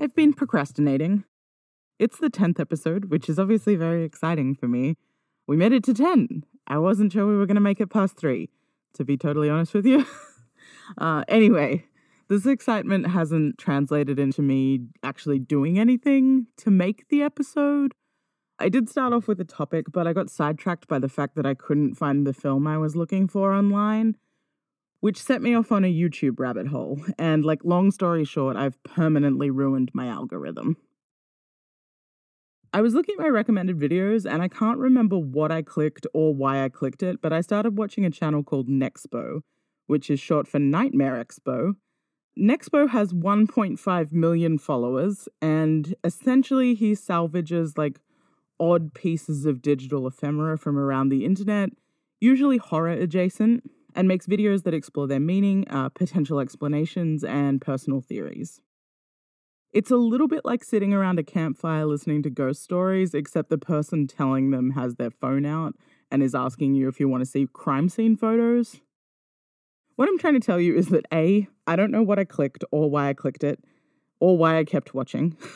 I've been procrastinating. It's the 10th episode, which is obviously very exciting for me. We made it to 10. I wasn't sure we were going to make it past three, to be totally honest with you. uh, anyway, this excitement hasn't translated into me actually doing anything to make the episode. I did start off with a topic, but I got sidetracked by the fact that I couldn't find the film I was looking for online which set me off on a YouTube rabbit hole. And, like, long story short, I've permanently ruined my algorithm. I was looking at my recommended videos and I can't remember what I clicked or why I clicked it, but I started watching a channel called Nexpo, which is short for Nightmare Expo. Nexpo has 1.5 million followers, and essentially he salvages like odd pieces of digital ephemera from around the internet, usually horror adjacent and makes videos that explore their meaning, uh, potential explanations, and personal theories. It's a little bit like sitting around a campfire listening to ghost stories, except the person telling them has their phone out and is asking you if you want to see crime scene photos. What I'm trying to tell you is that A, I don't know what I clicked or why I clicked it or why I kept watching.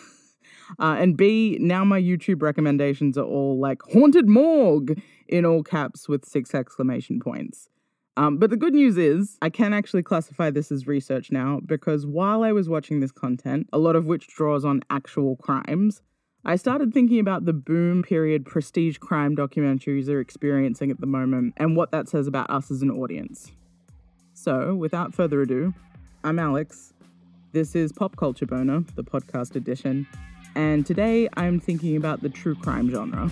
Uh, and B, now my YouTube recommendations are all like haunted morgue in all caps with six exclamation points. Um, but the good news is, I can actually classify this as research now because while I was watching this content, a lot of which draws on actual crimes, I started thinking about the boom period prestige crime documentaries are experiencing at the moment and what that says about us as an audience. So, without further ado, I'm Alex. This is Pop Culture Boner, the podcast edition, and today I'm thinking about the true crime genre.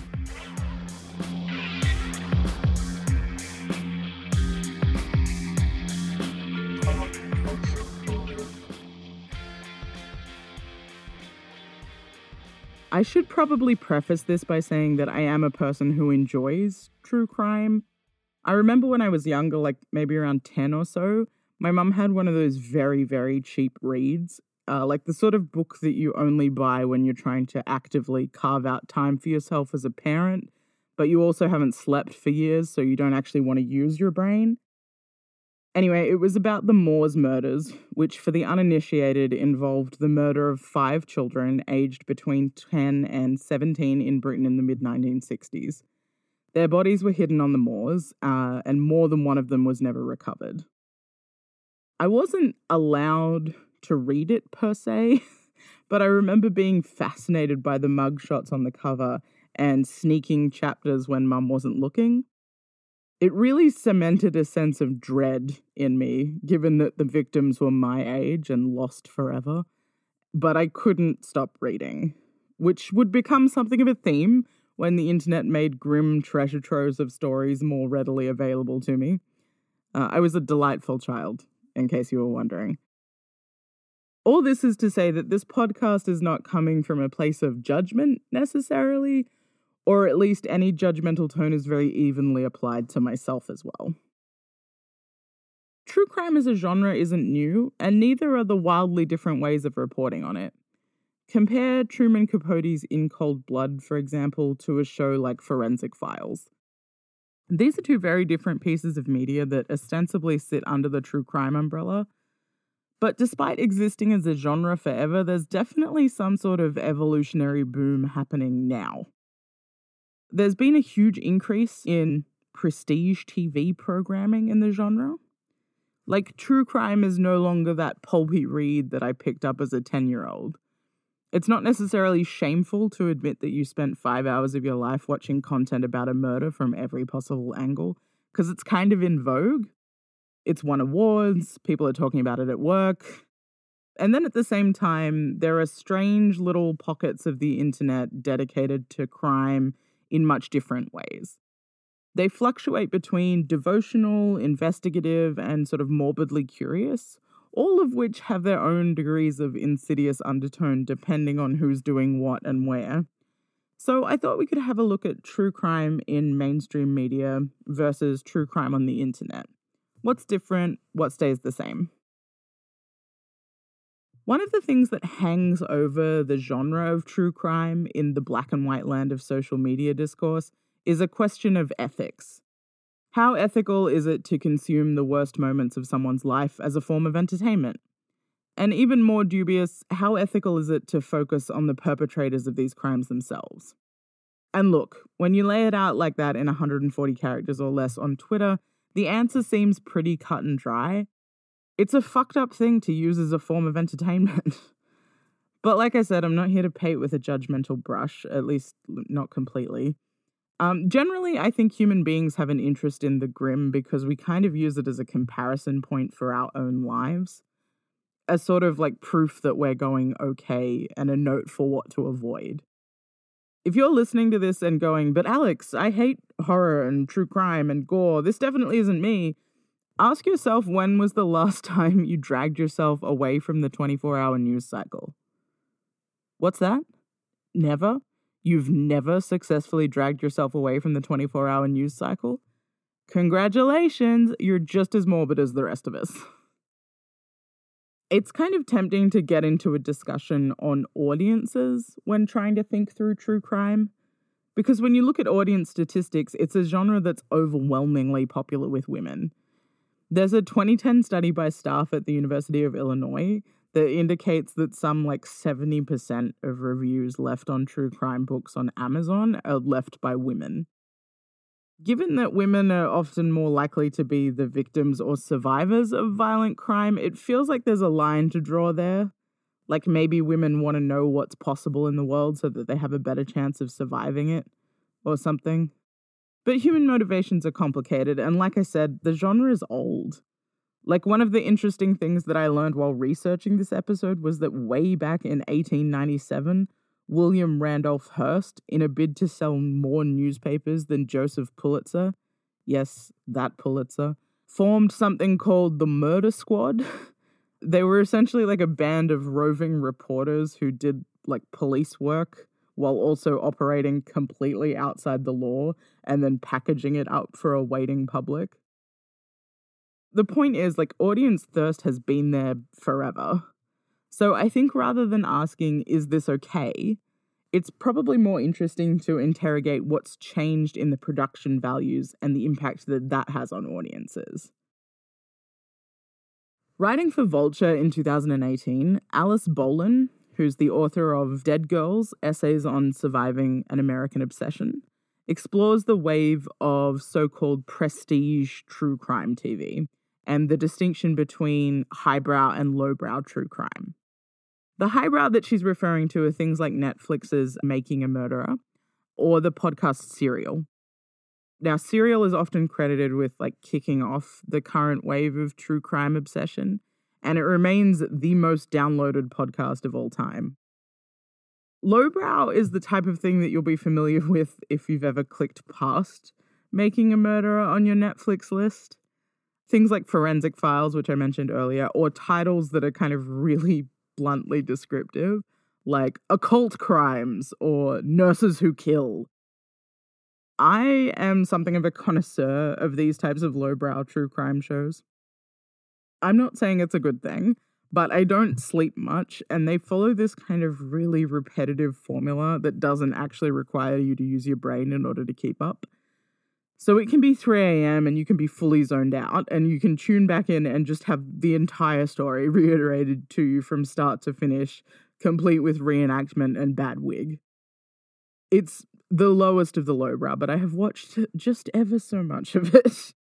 I should probably preface this by saying that I am a person who enjoys true crime. I remember when I was younger, like maybe around 10 or so, my mum had one of those very, very cheap reads, uh, like the sort of book that you only buy when you're trying to actively carve out time for yourself as a parent, but you also haven't slept for years, so you don't actually want to use your brain. Anyway, it was about the Moors murders, which for the uninitiated involved the murder of five children aged between 10 and 17 in Britain in the mid 1960s. Their bodies were hidden on the moors, uh, and more than one of them was never recovered. I wasn't allowed to read it per se, but I remember being fascinated by the mugshots on the cover and sneaking chapters when mum wasn't looking. It really cemented a sense of dread in me, given that the victims were my age and lost forever. But I couldn't stop reading, which would become something of a theme when the internet made grim treasure troves of stories more readily available to me. Uh, I was a delightful child, in case you were wondering. All this is to say that this podcast is not coming from a place of judgment necessarily, or at least any judgmental tone is very evenly applied to myself as well. True crime as a genre isn't new, and neither are the wildly different ways of reporting on it. Compare Truman Capote's In Cold Blood, for example, to a show like Forensic Files. These are two very different pieces of media that ostensibly sit under the true crime umbrella. But despite existing as a genre forever, there's definitely some sort of evolutionary boom happening now. There's been a huge increase in prestige TV programming in the genre. Like, true crime is no longer that pulpy read that I picked up as a 10 year old. It's not necessarily shameful to admit that you spent five hours of your life watching content about a murder from every possible angle, because it's kind of in vogue. It's won awards, people are talking about it at work. And then at the same time, there are strange little pockets of the internet dedicated to crime in much different ways. They fluctuate between devotional, investigative, and sort of morbidly curious, all of which have their own degrees of insidious undertone depending on who's doing what and where. So I thought we could have a look at true crime in mainstream media versus true crime on the internet. What's different? What stays the same? One of the things that hangs over the genre of true crime in the black and white land of social media discourse is a question of ethics. How ethical is it to consume the worst moments of someone's life as a form of entertainment? And even more dubious, how ethical is it to focus on the perpetrators of these crimes themselves? And look, when you lay it out like that in 140 characters or less on Twitter, the answer seems pretty cut and dry. It's a fucked up thing to use as a form of entertainment. but like I said, I'm not here to paint with a judgmental brush, at least not completely. Um, generally, I think human beings have an interest in the grim because we kind of use it as a comparison point for our own lives, as sort of like proof that we're going okay and a note for what to avoid. If you're listening to this and going, but Alex, I hate horror and true crime and gore, this definitely isn't me, ask yourself when was the last time you dragged yourself away from the 24 hour news cycle? What's that? Never? You've never successfully dragged yourself away from the 24 hour news cycle? Congratulations, you're just as morbid as the rest of us. It's kind of tempting to get into a discussion on audiences when trying to think through true crime. Because when you look at audience statistics, it's a genre that's overwhelmingly popular with women. There's a 2010 study by staff at the University of Illinois that indicates that some like 70% of reviews left on true crime books on Amazon are left by women. Given that women are often more likely to be the victims or survivors of violent crime, it feels like there's a line to draw there. Like maybe women want to know what's possible in the world so that they have a better chance of surviving it or something. But human motivations are complicated, and like I said, the genre is old. Like, one of the interesting things that I learned while researching this episode was that way back in 1897, William Randolph Hearst, in a bid to sell more newspapers than Joseph Pulitzer, yes, that Pulitzer, formed something called the Murder Squad. they were essentially like a band of roving reporters who did like police work while also operating completely outside the law and then packaging it up for a waiting public. The point is, like, audience thirst has been there forever. So I think rather than asking, is this okay? It's probably more interesting to interrogate what's changed in the production values and the impact that that has on audiences. Writing for Vulture in 2018, Alice Bolin, who's the author of Dead Girls Essays on Surviving an American Obsession, explores the wave of so called prestige true crime TV and the distinction between highbrow and lowbrow true crime. The highbrow that she's referring to are things like Netflix's Making a Murderer or the podcast Serial. Now, Serial is often credited with like kicking off the current wave of true crime obsession, and it remains the most downloaded podcast of all time. Lowbrow is the type of thing that you'll be familiar with if you've ever clicked past Making a Murderer on your Netflix list. Things like Forensic Files, which I mentioned earlier, or titles that are kind of really bluntly descriptive, like occult crimes or nurses who kill. I am something of a connoisseur of these types of lowbrow true crime shows. I'm not saying it's a good thing, but I don't sleep much, and they follow this kind of really repetitive formula that doesn't actually require you to use your brain in order to keep up. So it can be 3 a.m. and you can be fully zoned out and you can tune back in and just have the entire story reiterated to you from start to finish, complete with reenactment and bad wig. It's the lowest of the lowbrow, but I have watched just ever so much of it.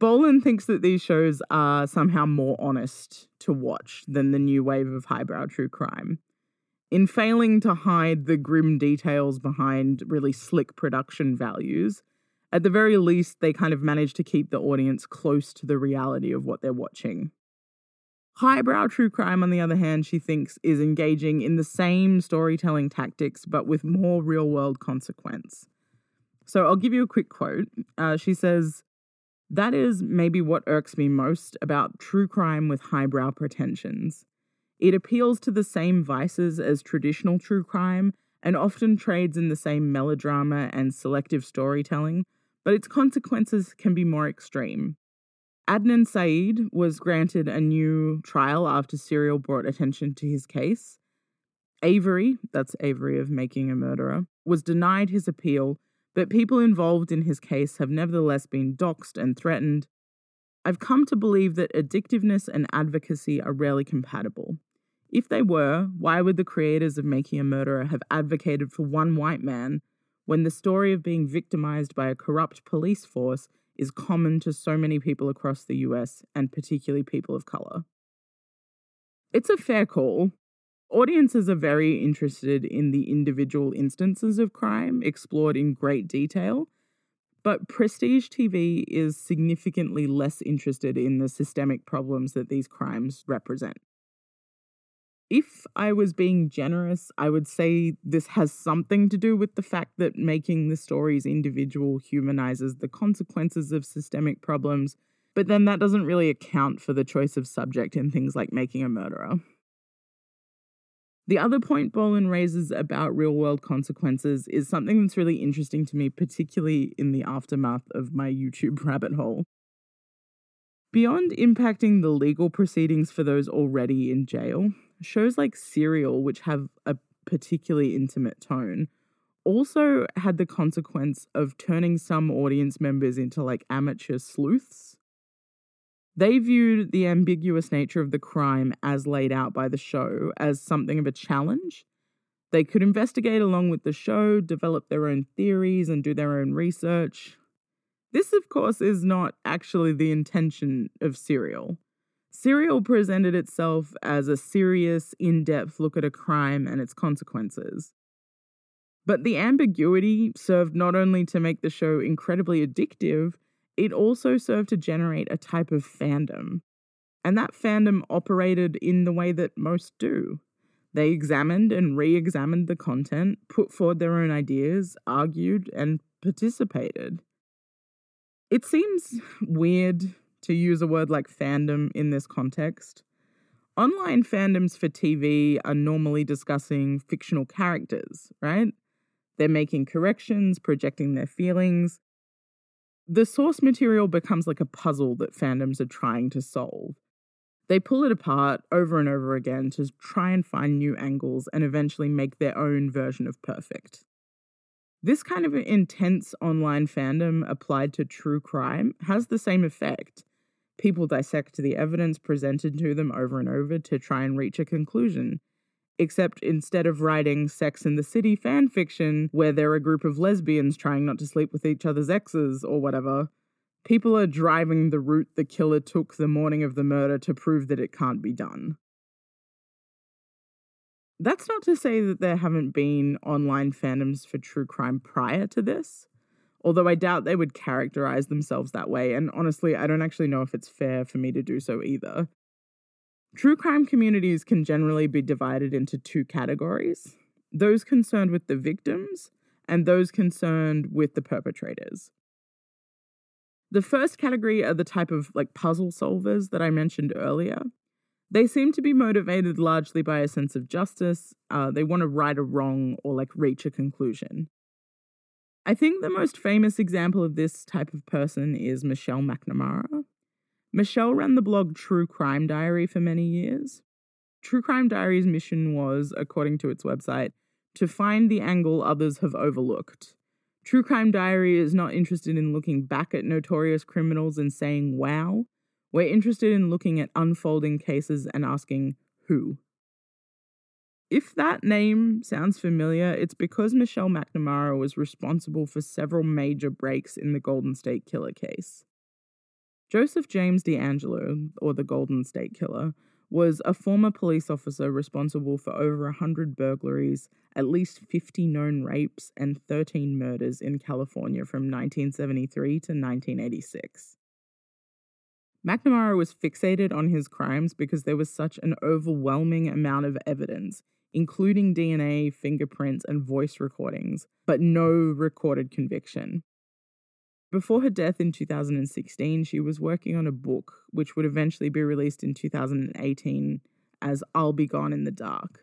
Bolin thinks that these shows are somehow more honest to watch than the new wave of highbrow true crime. In failing to hide the grim details behind really slick production values, at the very least, they kind of manage to keep the audience close to the reality of what they're watching. Highbrow true crime, on the other hand, she thinks is engaging in the same storytelling tactics but with more real world consequence. So I'll give you a quick quote. Uh, she says, That is maybe what irks me most about true crime with highbrow pretensions. It appeals to the same vices as traditional true crime and often trades in the same melodrama and selective storytelling, but its consequences can be more extreme. Adnan Syed was granted a new trial after Serial brought attention to his case. Avery, that's Avery of Making a Murderer, was denied his appeal, but people involved in his case have nevertheless been doxxed and threatened. I've come to believe that addictiveness and advocacy are rarely compatible. If they were, why would the creators of Making a Murderer have advocated for one white man when the story of being victimized by a corrupt police force is common to so many people across the US and particularly people of color? It's a fair call. Audiences are very interested in the individual instances of crime explored in great detail but prestige TV is significantly less interested in the systemic problems that these crimes represent. If I was being generous, I would say this has something to do with the fact that making the stories individual humanizes the consequences of systemic problems, but then that doesn't really account for the choice of subject in things like making a murderer. The other point Bolin raises about real world consequences is something that's really interesting to me, particularly in the aftermath of my YouTube rabbit hole. Beyond impacting the legal proceedings for those already in jail, shows like Serial, which have a particularly intimate tone, also had the consequence of turning some audience members into like amateur sleuths they viewed the ambiguous nature of the crime as laid out by the show as something of a challenge. They could investigate along with the show, develop their own theories, and do their own research. This, of course, is not actually the intention of Serial. Serial presented itself as a serious, in depth look at a crime and its consequences. But the ambiguity served not only to make the show incredibly addictive, it also served to generate a type of fandom. And that fandom operated in the way that most do. They examined and re examined the content, put forward their own ideas, argued, and participated. It seems weird to use a word like fandom in this context. Online fandoms for TV are normally discussing fictional characters, right? They're making corrections, projecting their feelings, the source material becomes like a puzzle that fandoms are trying to solve. They pull it apart over and over again to try and find new angles and eventually make their own version of perfect. This kind of intense online fandom applied to true crime has the same effect. People dissect the evidence presented to them over and over to try and reach a conclusion, except instead of writing Sex in the City fan fiction, where they're a group of lesbians trying not to sleep with each other's exes or whatever, people are driving the route the killer took the morning of the murder to prove that it can't be done. That's not to say that there haven't been online fandoms for true crime prior to this, although I doubt they would characterize themselves that way, and honestly, I don't actually know if it's fair for me to do so either. True crime communities can generally be divided into two categories those concerned with the victims and those concerned with the perpetrators. The first category are the type of like puzzle solvers that I mentioned earlier. They seem to be motivated largely by a sense of justice. Uh, they want to right a wrong or like reach a conclusion. I think the most famous example of this type of person is Michelle McNamara. Michelle ran the blog True Crime Diary for many years. True Crime Diary's mission was, according to its website, to find the angle others have overlooked. True Crime Diary is not interested in looking back at notorious criminals and saying, wow. We're interested in looking at unfolding cases and asking, who? If that name sounds familiar, it's because Michelle McNamara was responsible for several major breaks in the Golden State Killer case. Joseph James DeAngelo, or the Golden State Killer, was a former police officer responsible for over 100 burglaries, at least 50 known rapes, and 13 murders in California from 1973 to 1986. McNamara was fixated on his crimes because there was such an overwhelming amount of evidence, including DNA, fingerprints, and voice recordings, but no recorded conviction. Before her death in 2016, she was working on a book which would eventually be released in 2018 as I'll Be Gone in the Dark.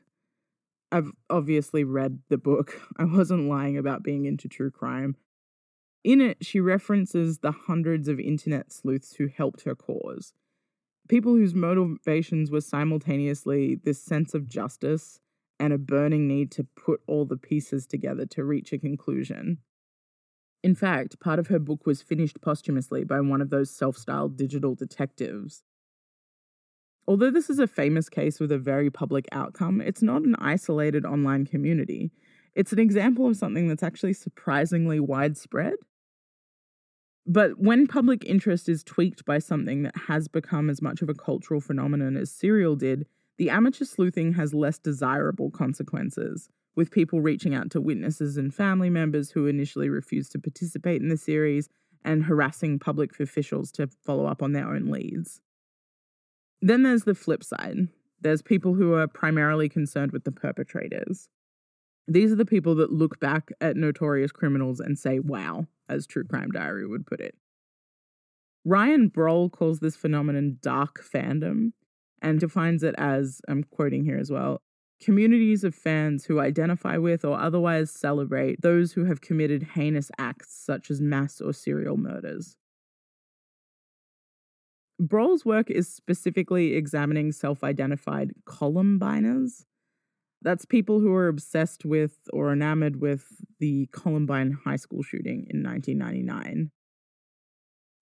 I've obviously read the book. I wasn't lying about being into true crime. In it, she references the hundreds of internet sleuths who helped her cause. People whose motivations were simultaneously this sense of justice and a burning need to put all the pieces together to reach a conclusion. In fact, part of her book was finished posthumously by one of those self styled digital detectives. Although this is a famous case with a very public outcome, it's not an isolated online community. It's an example of something that's actually surprisingly widespread. But when public interest is tweaked by something that has become as much of a cultural phenomenon as Serial did, the amateur sleuthing has less desirable consequences, with people reaching out to witnesses and family members who initially refused to participate in the series and harassing public officials to follow up on their own leads. Then there's the flip side there's people who are primarily concerned with the perpetrators. These are the people that look back at notorious criminals and say, wow, as True Crime Diary would put it. Ryan Broll calls this phenomenon dark fandom and defines it as, I'm quoting here as well, communities of fans who identify with or otherwise celebrate those who have committed heinous acts such as mass or serial murders. Broll's work is specifically examining self identified Columbiners. That's people who are obsessed with or enamored with the Columbine high school shooting in 1999.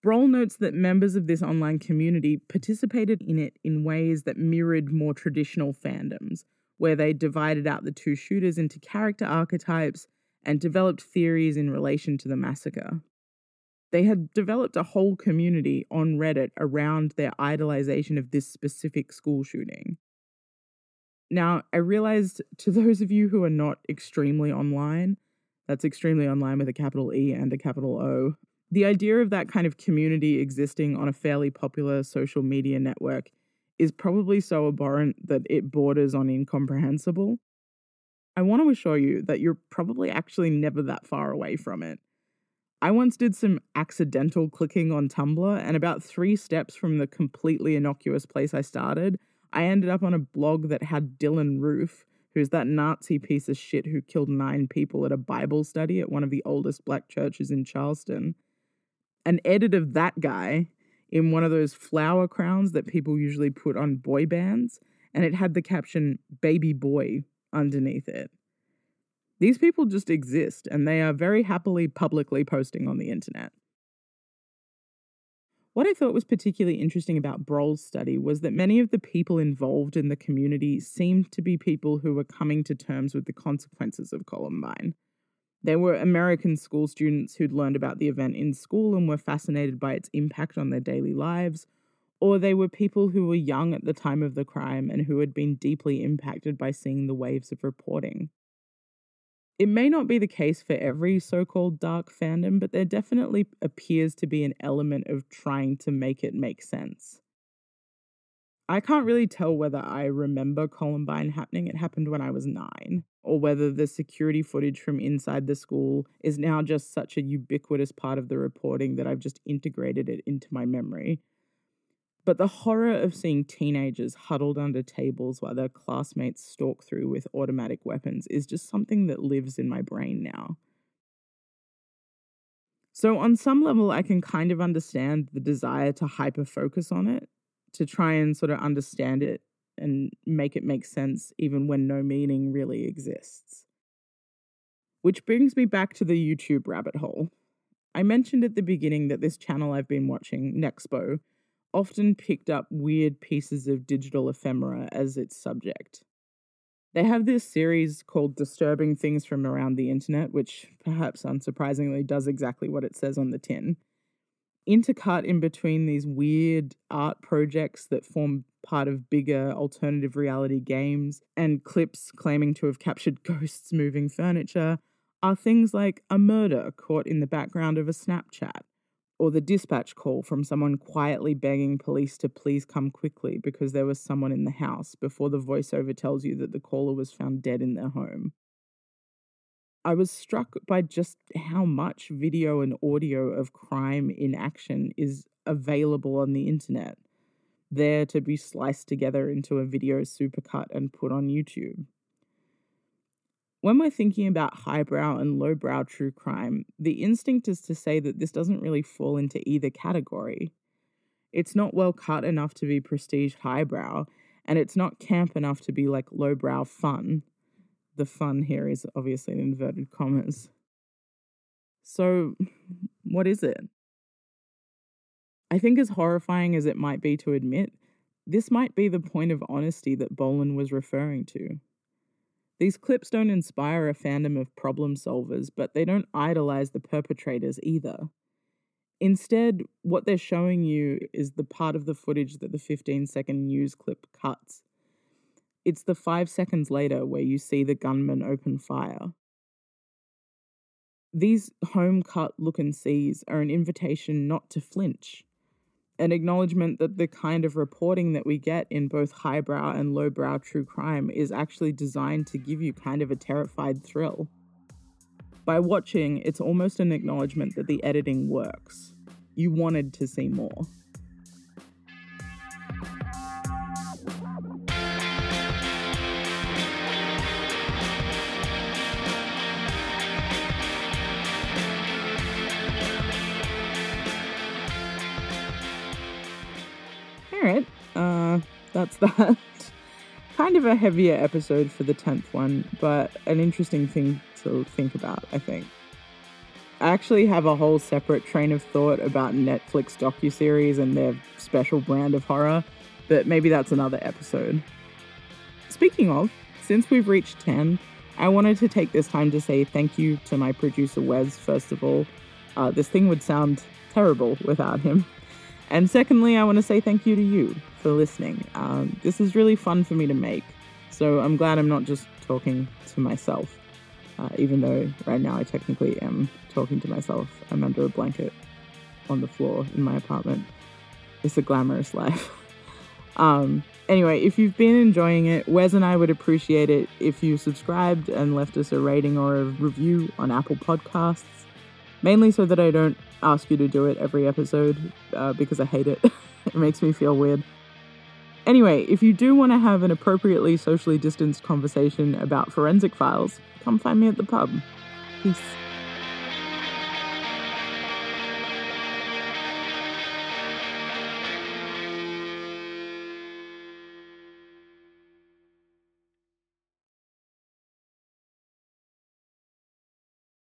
Brohl notes that members of this online community participated in it in ways that mirrored more traditional fandoms, where they divided out the two shooters into character archetypes and developed theories in relation to the massacre. They had developed a whole community on Reddit around their idolization of this specific school shooting. Now, I realized to those of you who are not extremely online, that's extremely online with a capital E and a capital O, the idea of that kind of community existing on a fairly popular social media network is probably so abhorrent that it borders on incomprehensible. I want to assure you that you're probably actually never that far away from it. I once did some accidental clicking on Tumblr, and about three steps from the completely innocuous place I started, I ended up on a blog that had Dylann Roof, who's that Nazi piece of shit who killed nine people at a Bible study at one of the oldest black churches in Charleston. An edit of that guy in one of those flower crowns that people usually put on boy bands, and it had the caption Baby Boy underneath it. These people just exist and they are very happily publicly posting on the internet. What I thought was particularly interesting about Broll's study was that many of the people involved in the community seemed to be people who were coming to terms with the consequences of Columbine. There were American school students who'd learned about the event in school and were fascinated by its impact on their daily lives, or they were people who were young at the time of the crime and who had been deeply impacted by seeing the waves of reporting. It may not be the case for every so called dark fandom, but there definitely appears to be an element of trying to make it make sense. I can't really tell whether I remember Columbine happening. It happened when I was nine, or whether the security footage from inside the school is now just such a ubiquitous part of the reporting that I've just integrated it into my memory. But the horror of seeing teenagers huddled under tables while their classmates stalk through with automatic weapons is just something that lives in my brain now. So, on some level, I can kind of understand the desire to hyper focus on it, to try and sort of understand it and make it make sense, even when no meaning really exists. Which brings me back to the YouTube rabbit hole. I mentioned at the beginning that this channel I've been watching, Nexpo, often picked up weird pieces of digital ephemera as its subject. They have this series called Disturbing Things from Around the Internet, which perhaps unsurprisingly does exactly what it says on the tin. Intercut in between these weird art projects that form part of bigger alternative reality games and clips claiming to have captured ghosts moving furniture are things like a murder caught in the background of a Snapchat or the dispatch call from someone quietly begging police to please come quickly because there was someone in the house before the voiceover tells you that the caller was found dead in their home. I was struck by just how much video and audio of crime in action is available on the internet, there to be sliced together into a video supercut and put on YouTube. When we're thinking about highbrow and lowbrow true crime, the instinct is to say that this doesn't really fall into either category. It's not well cut enough to be prestige highbrow, and it's not camp enough to be like lowbrow fun. The fun here is obviously in inverted commas. So, what is it? I think, as horrifying as it might be to admit, this might be the point of honesty that Bolin was referring to. These clips don't inspire a fandom of problem solvers, but they don't idolize the perpetrators either. Instead, what they're showing you is the part of the footage that the 15 second news clip cuts. It's the five seconds later where you see the gunman open fire. These home cut look and sees are an invitation not to flinch, an acknowledgement that the kind of reporting that we get in both highbrow and lowbrow true crime is actually designed to give you kind of a terrified thrill. By watching, it's almost an acknowledgement that the editing works. You wanted to see more. Right, uh, that's that. kind of a heavier episode for the 10th one, but an interesting thing to think about, I think. I actually have a whole separate train of thought about Netflix docuseries and their special brand of horror, but maybe that's another episode. Speaking of, since we've reached 10, I wanted to take this time to say thank you to my producer Wes, first of all. Uh, this thing would sound terrible without him. And secondly, I want to say thank you to you for listening. Um, this is really fun for me to make, so I'm glad I'm not just talking to myself, uh, even though right now I technically am talking to myself. I'm under a blanket on the floor in my apartment. It's a glamorous life. um, anyway, if you've been enjoying it, Wes and I would appreciate it if you subscribed and left us a rating or a review on Apple Podcasts, mainly so that I don't ask you to do it every episode uh, because I hate it. it makes me feel weird. Anyway, if you do want to have an appropriately socially distanced conversation about forensic files, come find me at the pub. Peace.